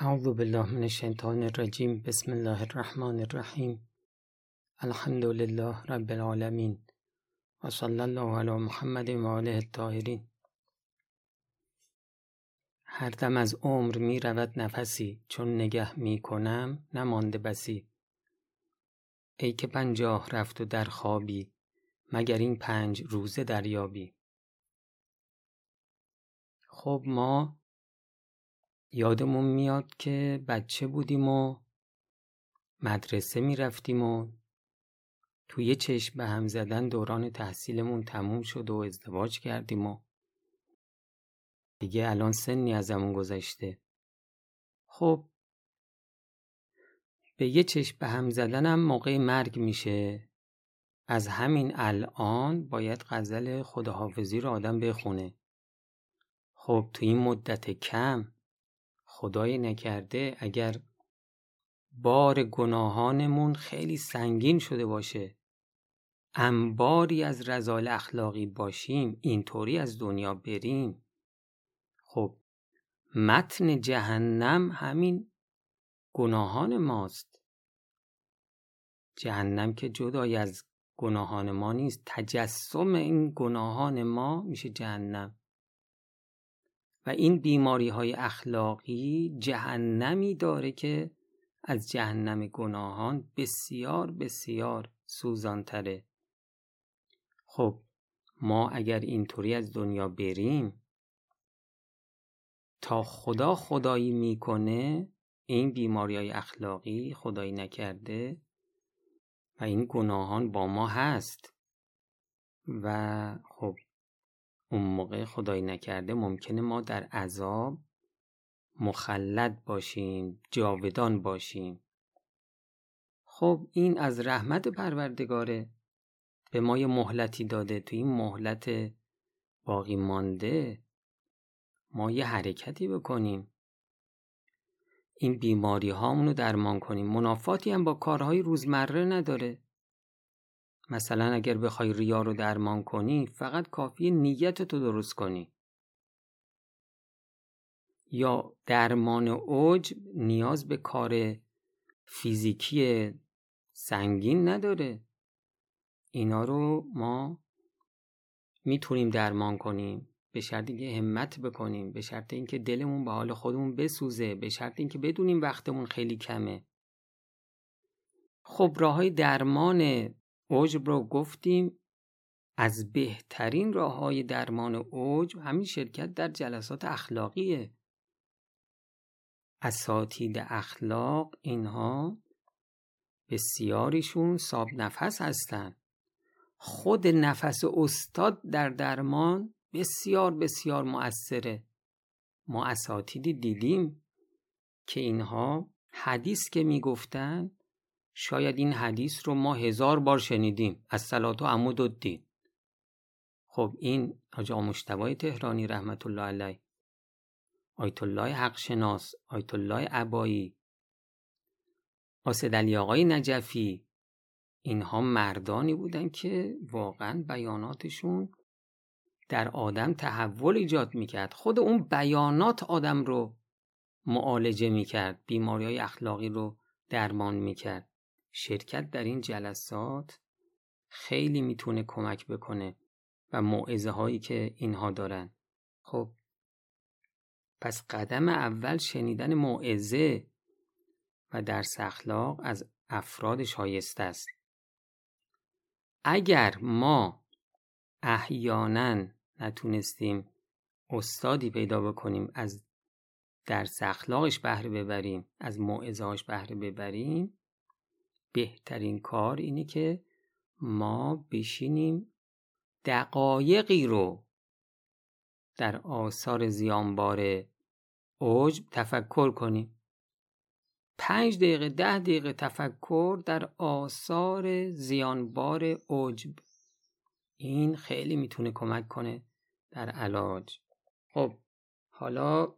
اعوذ بالله من الشیطان الرجیم. بسم الله الرحمن الرحیم. الحمد لله رب العالمین. و صلی الله علی محمد و آله الطاهرین. هر دم از عمر می رود نفسی. چون نگه می کنم نمانده بسی. ای که پنجاه رفت و در خوابی مگر این پنج روزه دریابی. خب ما یادمون میاد که بچه بودیم و مدرسه می‌رفتیم و توی چشم به هم زدن دوران تحصیلمون تموم شد و ازدواج کردیم و دیگه الان سنی ازمون گذشته. خب به یه چشم به هم زدنم موقع مرگ میشه. از همین الان باید غزل خداحافظی رو آدم بخونه. خب تو این مدت کم خدای نکرده اگر بار گناهانمون خیلی سنگین شده باشه. انباری از رزال اخلاقی باشیم اینطوری از دنیا بریم. خب متن جهنم همین گناهان ماست. جهنم که جدای از گناهان ما نیست تجسم این گناهان ما میشه جهنم. و این بیماری های اخلاقی جهنمی داره که از جهنم گناهان بسیار بسیار سوزانتره. خب ما اگر اینطوری از دنیا بریم تا خدا خدایی می‌کنه این بیماری های اخلاقی خدایی نکرده و این گناهان با ما هست. و خب اون موقع خدایی نکرده ممکنه ما در عذاب مخلد باشیم جاودان باشیم. خب این از رحمت پروردگاره. به ما یه مهلتی داده. تو این مهلت باقی مانده ما یه حرکتی بکنیم. این بیماری هامونو درمان کنیم. منافاتی هم با کارهای روزمره نداره. مثلا اگر بخوای ریا رو درمان کنی فقط کافی نیت تو درست کنی. یا درمان اوج نیاز به کار فیزیکی سنگین نداره. اینا رو ما می‌تونیم درمان کنیم به شرط اینکه همت بکنیم به شرط اینکه دلمون به حال خودمون بسوزه به شرط اینکه بدونیم وقتمون خیلی کمه. خب راه های درمان عجب رو گفتیم از بهترین راه های درمان عجب همین شرکت در جلسات اخلاقیه. اساتید اخلاق اینها بسیاریشون ساب نفس هستن. خود نفس استاد در درمان بسیار بسیار مؤثره. ما اساتیدی دیدیم که اینها حدیث که می‌گفتن شاید این حدیث رو ما هزار بار شنیدیم. از سلات و عمود الدین خب این آجا مشتبای تهرانی رحمت الله علیه. آیت الله حق شناس آیت الله عبایی آسد علی آقای نجفی. اینها مردانی بودن که واقعا بیاناتشون در آدم تحول ایجاد می‌کرد. خود اون بیانات آدم رو معالجه می‌کرد بیماری های اخلاقی رو درمان می‌کرد. شرکت در این جلسات خیلی می‌تونه کمک بکنه و موعظه هایی که اینها دارن. خب پس قدم اول شنیدن موعظه و درس اخلاق از افراد شایسته است. اگر ما احیانا نتونستیم استادی پیدا بکنیم از درس اخلاقش بهره ببریم از موعظهاش بهره ببریم بهترین کار اینه که ما بشینیم دقایقی رو در آثار زیانبار عجب تفکر کنیم. پنج دقیقه ده دقیقه تفکر در آثار زیانبار عجب این خیلی می‌تونه کمک کنه در علاج. خب حالا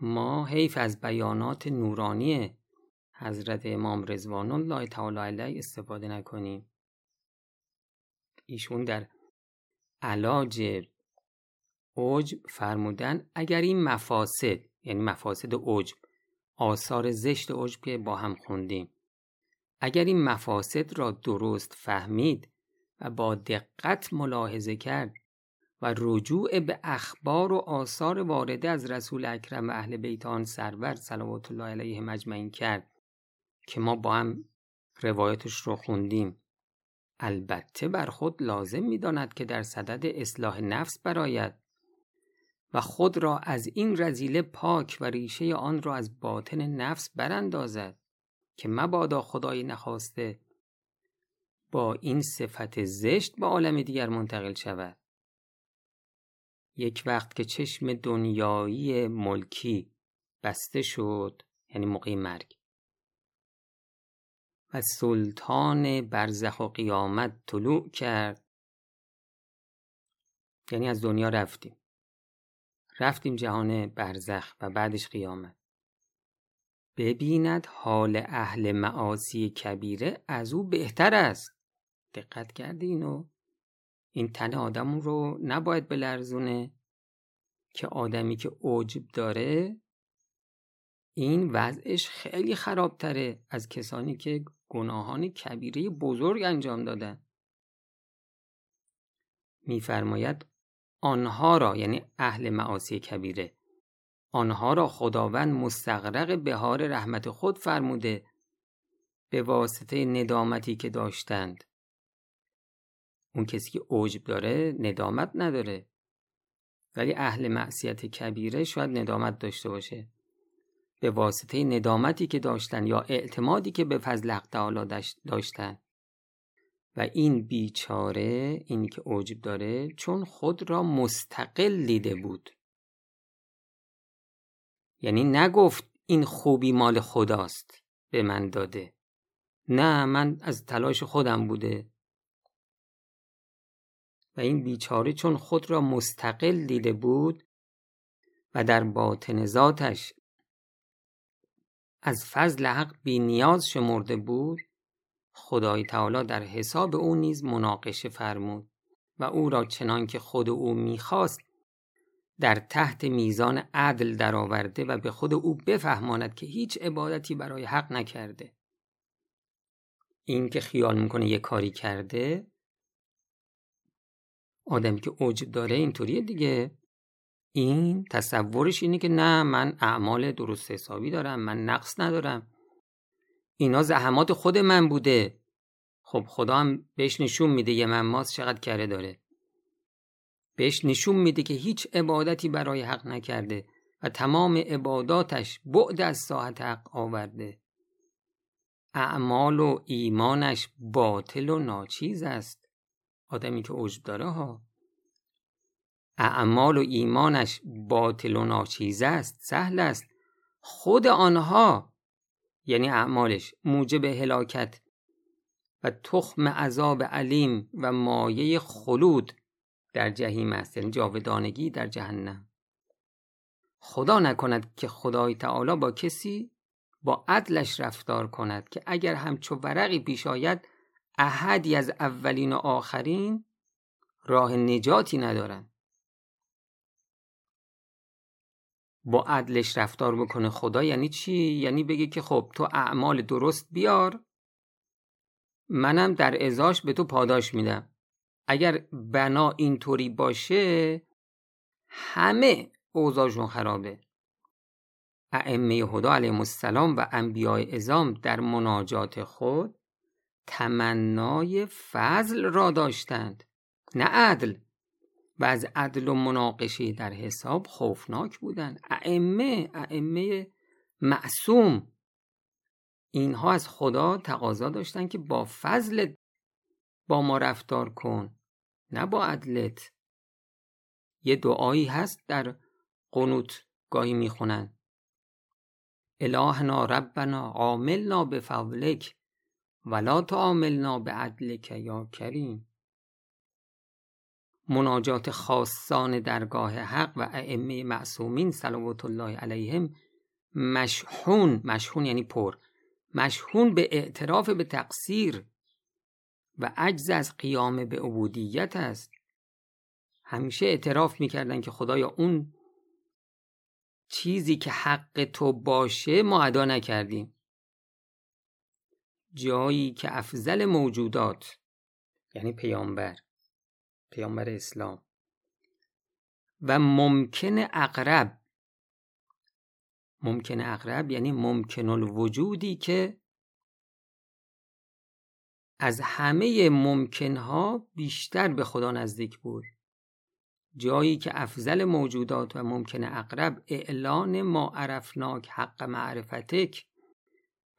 ما حیف از بیانات نورانی حضرت امام رضوان الله تعالی علیه استفاده نکنیم. ایشون در علاج عجب فرمودن اگر این مفاسد یعنی مفاسد عجب آثار زشت عجب که با هم خوندیم اگر این مفاسد را درست فهمید و با دقت ملاحظه کرد و رجوع به اخبار و آثار وارده از رسول اکرم و اهل بیت آن سرور صلوات الله علیه مجمعین کرد که ما با هم روایتش رو خوندیم. البته بر خود لازم می‌داند که در صدد اصلاح نفس براید و خود را از این رزیله پاک و ریشه آن را از باطن نفس براندازد که مبادا خدای نخواسته با این صفت زشت به عالم دیگر منتقل شود. یک وقت که چشم دنیایی ملکی بسته شد یعنی موقع مرگ و سلطان برزخ و قیامت طلوع کرد. یعنی از دنیا رفتیم. رفتیم جهان برزخ و بعدش قیامت. ببیند حال اهل معاصی کبیره از او بهتر است. دقت کردی اینو این تن آدم رو نباید بلرزونه که آدمی که عجب داره این وضعش خیلی خرابتره از کسانی که گناهان کبیره بزرگ انجام دادن میفرماید آنها را یعنی اهل معاصی کبیره آنها را خداوند مستغرق بهار رحمت خود فرموده به واسطه ندامتی که داشتند. اون کسی که عجب داره ندامت نداره ولی اهل معصیت کبیره شاید ندامت داشته باشه. به واسطه ندامتی که داشتن یا اعتمادی که به فضل حق تعالی داشتن. و این بیچاره اینی که عجب داره چون خود را مستقل دیده بود. یعنی نگفت این خوبی مال خداست به من داده. نه من از تلاش خودم بوده. و این بیچاره چون خود را مستقل دیده بود و در باطن ذاتش از فضل حق بی نیاز شمرده بود؟ خدای تعالی در حساب او نیز مناقشه فرمود و او را چنان که خود او می‌خواست در تحت میزان عدل درآورده و به خود او بفهماند که هیچ عبادتی برای حق نکرده. این که خیال می‌کنه یه کاری کرده؟ آدمی که اوج داره اینطوریه دیگه. این تصورش اینه که نه من اعمال درست حسابی دارم من نقص ندارم. اینا زحمات خود من بوده. خب خدا هم بهش نشون میده یه مماس چقدر کره داره. بهش نشون میده که هیچ عبادتی برای حق نکرده و تمام عباداتش بعد از ساعت حق آورده. اعمال و ایمانش باطل و ناچیز است. آدمی که عجب داره ها. اعمال و ایمانش باطل و ناچیز است سهل است. خود آنها یعنی اعمالش موجب هلاکت و تخم عذاب علیم و مایه خلود در جهیم است یعنی جاودانگی در جهنم. خدا نکند که خدای تعالی با کسی با عدلش رفتار کند که اگر همچو ورقی پیش آید احدی از اولین و آخرین راه نجاتی ندارن. با عدلش رفتار بکنه خدا یعنی چی؟ یعنی بگه که خب تو اعمال درست بیار منم در ازاش به تو پاداش میدم. اگر بنا اینطوری باشه همه اوضاعشون خرابه. ائمه هدا علیهم السلام و انبیاء ازام در مناجات خود تمنای فضل را داشتند نه عدل. و از عدل و مناقشه در حساب خوفناک بودند. ائمه ائمه معصوم. اینها از خدا تقاضا داشتند که با فضل با ما رفتار کن نه با عدلت. یه دعایی هست در قنوت گاهی می‌خونن. الهنا ربنا عاملنا به فضلک ولا تعاملنا به عدلک یا کریم. مناجات خاصان درگاه حق و ائمه معصومین صلوات الله علیهم مشحون مشحون یعنی پر مشحون به اعتراف به تقصیر و عجز از قیام به عبودیت است. همیشه اعتراف می‌کردن که خدایا اون چیزی که حق تو باشه ما ادا نکردیم. جایی که افضل موجودات یعنی پیامبر پیامبر اسلام. و ممکن اقرب. ممکن اقرب یعنی ممکن الوجودی که از همه ممکنها بیشتر به خدا نزدیک بود. جایی که افضل موجودات و ممکن اقرب اعلان ما عرفناک حق معرفتک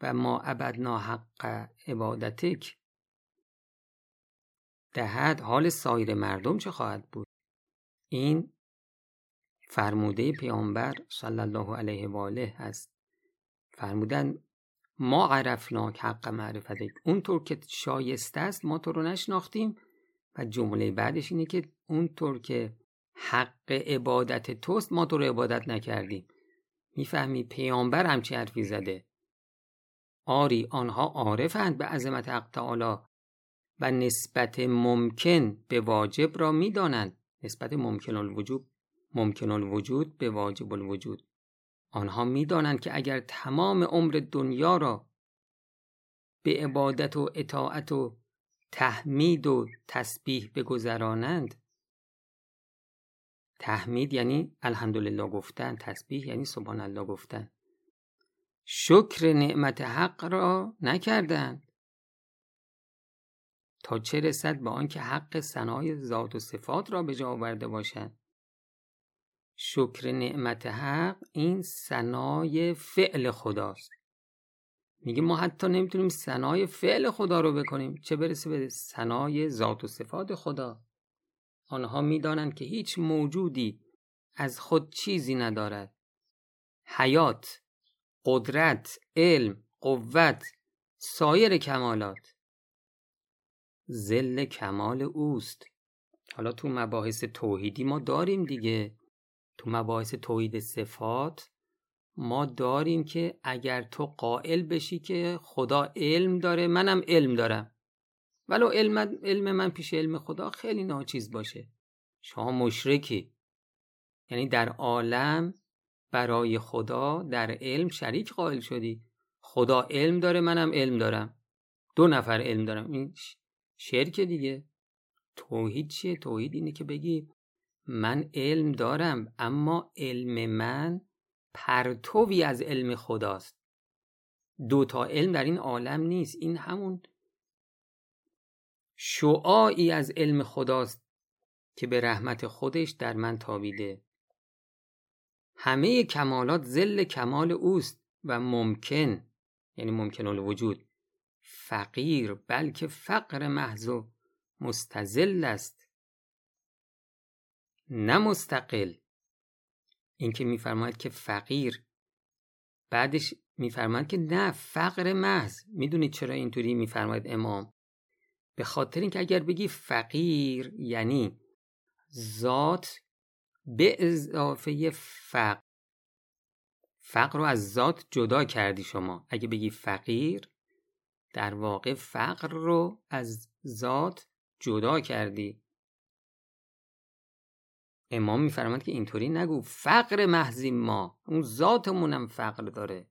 و ما ابدنا حق عبادتک دهد حال سایر مردم چه خواهد بود؟ این فرموده پیامبر صلی الله علیه و آله است فرمودن ما عرفناک حق معرفتک. اونطور که شایسته است ما تو رو نشناختیم. و جمله بعدش اینه که اونطور که حق عبادت توست ما تو رو عبادت نکردیم. می‌فهمی؟ پیامبر همچی حرفی زده. آری آنها عارفند به عظمت حق تعالی. و نسبت ممکن به واجب را می‌دانند نسبت ممکن الوجود ممکن الوجود به واجب الوجود. آنها می‌دانند که اگر تمام عمر دنیا را به عبادت و اطاعت و تحمید و تسبیح بگذرانند تحمید یعنی الحمدلله گفتن تسبیح یعنی سبحان الله گفتن. شکر نعمت حق را نکردند. تا چه رسد به آنکه حق ثنای ذات و صفات را به جا آورده باشند شکر نعمت حق این ثنای فعل خداست. میگه ما حتی نمی‌تونیم ثنای فعل خدا رو بکنیم. چه برسه به ثنای ذات و صفات خدا. آنها می‌دانند که هیچ موجودی از خود چیزی ندارد. حیات قدرت علم قوت سایر کمالات. زل کمال اوست. حالا تو مباحث توحیدی ما داریم دیگه. تو مباحث توحید صفات ما داریم که اگر تو قائل بشی که خدا علم داره منم علم دارم. ولو علم, علم من پیش علم خدا خیلی ناچیز باشه. شما مشرکی. یعنی در عالم برای خدا در علم شریک قائل شدی. خدا علم داره منم علم دارم. دو نفر علم دارم. این شرک دیگه. توحید چیه؟ توحید اینه که بگی من علم دارم اما علم من پرتوی از علم خداست. دو تا علم در این عالم نیست. این همون شعاعی از علم خداست که به رحمت خودش در من تابیده. همه کمالات زل کمال اوست و ممکن یعنی ممکن الوجود فقیر بلکه فقر محض و مستزل است. نه مستقل. اینکه میفرماید که فقیر بعدش میفرماید که نه فقر محض. می‌دونید چرا اینطوری میفرماید امام؟ به خاطر اینکه اگر بگی فقیر یعنی ذات به اضافه فقر. فقر رو از ذات جدا کردی شما. اگه بگی فقیر در واقع فقر رو از ذات جدا کردی. امام میفرماد که اینطوری نگو. فقر محضی ما. اون ذاتمونم فقر داره.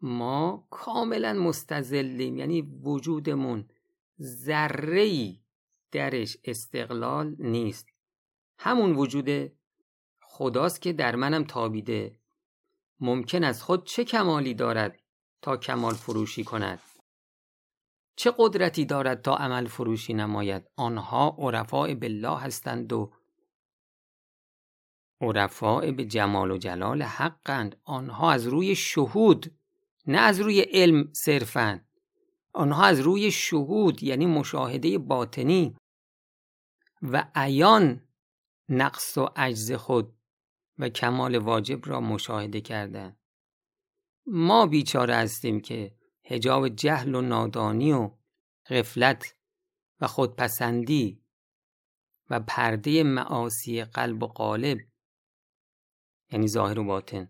ما کاملا مستزلیم. یعنی وجودمون ذره درش استقلال نیست. همون وجود خداست که در منم تابیده. ممکن از خود چه کمالی دارد؟ تا کمال فروشی کند. چه قدرتی دارد تا عمل فروشی نماید؟ آنها عرفاء بالله هستند و عرفاء به جمال و جلال حقند. آنها از روی شهود نه از روی علم صرفا آنها از روی شهود یعنی مشاهده باطنی و عیان نقص و عجز خود و کمال واجب را مشاهده کردند. ما بیچاره هستیم که هجاب جهل و نادانی و غفلت و خودپسندی و پرده معاصی قلب و قالب یعنی ظاهر و باطن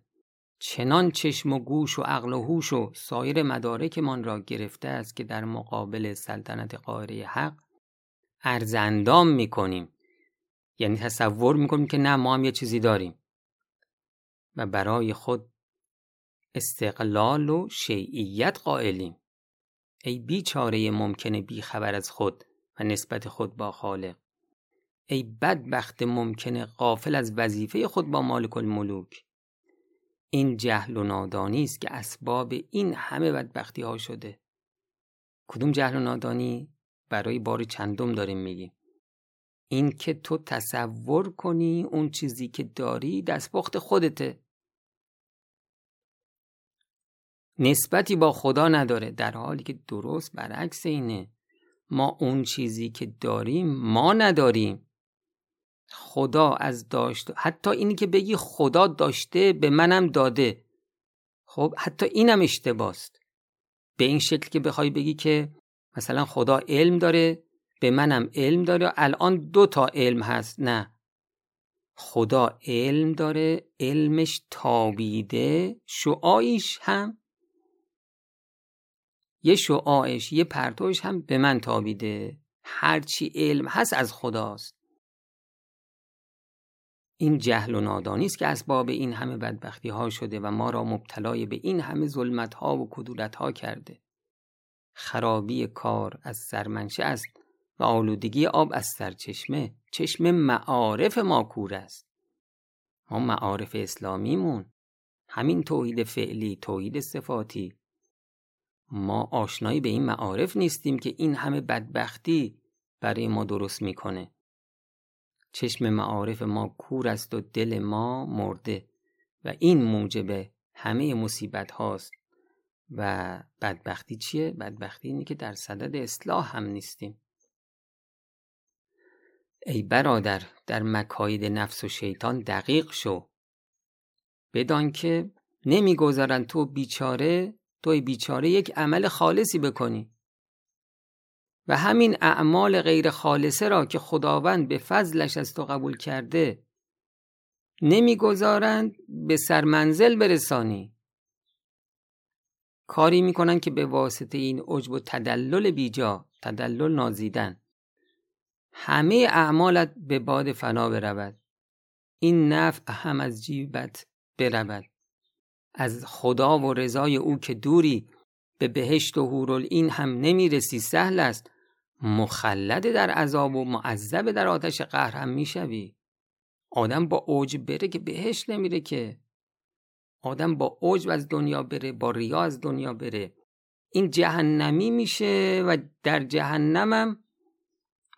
چنان چشم و گوش و عقل و هوش و سایر مدارکمان را گرفته است که در مقابل سلطنت قاهره حق ارزندام می‌کنیم. یعنی تصور می‌کنیم که نه ما هم یه چیزی داریم. و برای خود استقلال و شیعیت قائلیم. ای بیچاره ممکنه بیخبر از خود و نسبت خود با خالق. ای بدبخت ممکنه قافل از وظیفه خود با مالک الملوک. این جهل و نادانی است که اسباب این همه بدبختی ها شده. کدوم جهل و نادانی؟ برای بار چندم داریم میگیم. این که تو تصور کنی اون چیزی که داری دستپخت خودته. نسبتی با خدا نداره. در حالی که درست برعکس اینه. ما اون چیزی که داریم ما نداریم. خدا از داشت حتی اینی که بگی خدا داشته به منم داده. خب حتی اینم اشتباست. به این شکل که بخوای بگی که مثلا خدا علم داره به منم علم داره الان دو تا علم هست. نه. خدا علم داره علمش تابیده شعایش هم یه شعاعش یه پرتوش هم به من تابیده. هرچی علم هست از خداست. این جهل و نادانی است که اسباب این همه بدبختی ها شده و ما را مبتلای به این همه ظلمت ها و کدورت ها کرده. خرابی کار از سرمنشه است و آلودگی آب از سرچشمه. چشم معارف ما کور است. ما معارف اسلامیمون. همین توحید فعلی توحید صفاتی. ما آشنایی به این معارف نیستیم که این همه بدبختی برای ما درست می‌کنه. چشم معارف ما کور است و دل ما مرده و این موجب همه مصیبت هاست و بدبختی چیه؟ بدبختی اینه که در صدد اصلاح هم نیستیم. ای برادر در مکاید نفس و شیطان دقیق شو. بدان که نمی‌گذارن تو بیچاره توی بیچاره یک عمل خالصی بکنی. و همین اعمال غیر خالصه را که خداوند به فضلش از تو قبول کرده نمی‌گذارند به سرمنزل برسانی. کاری می‌کنن که به واسطه این عجب و تدلل بیجا تدلل نازیدن. همه اعمالت به باد فنا برود. این نفع هم از جیبت برود. از خدا و رضای او که دوری به بهشت و این هم نمی‌رسی سهل است. مخلد در عذاب و معذب در آتش قهر هم می‌شوی. آدم با اوج بره که بهش نمیره که. آدم با اوج از دنیا بره با ریا از دنیا بره. این جهنمی میشه و در جهنمم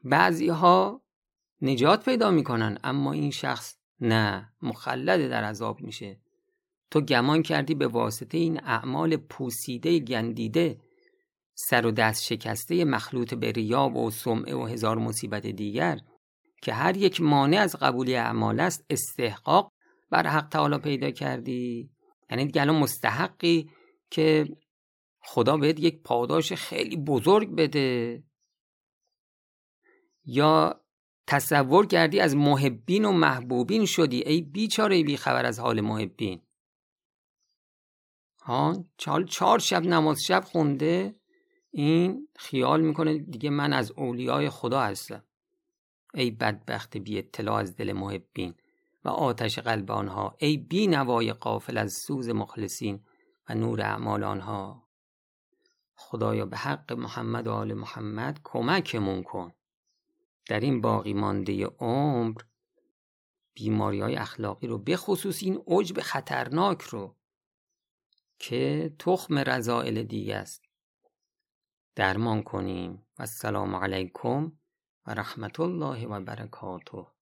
بعضی ها نجات پیدا می‌کنن اما این شخص نه مخلد در عذاب میشه. تو گمان کردی به واسطه این اعمال پوسیده گندیده سر و دست شکسته مخلوط به ریاب و سمعه و هزار مصیبت دیگر که هر یک مانع از قبولی اعمال است استحقاق بر حق تعالی پیدا کردی؟ یعنی دیگه الان مستحقی که خدا بهت یک پاداش خیلی بزرگ بده؟ یا تصور کردی از محبین و محبوبین شدی؟ ای بیچاره بی خبر از حال محبین. ها چهار شب نماز شب خونده. این خیال می‌کنه دیگه من از اولیای خدا هستم. ای بدبخت بی اطلاع از دل محبین و آتش قلب آنها. ای بی نوای قافل از سوز مخلصین و نور اعمال آنها. خدایا به حق محمد و آل محمد کمکمون کن. در این باقی مانده عمر بیماری های اخلاقی رو به خصوص این عجب خطرناک رو که تخم رضائل دیگه است. درمان کنیم. و السلام علیکم و رحمت الله و برکاته.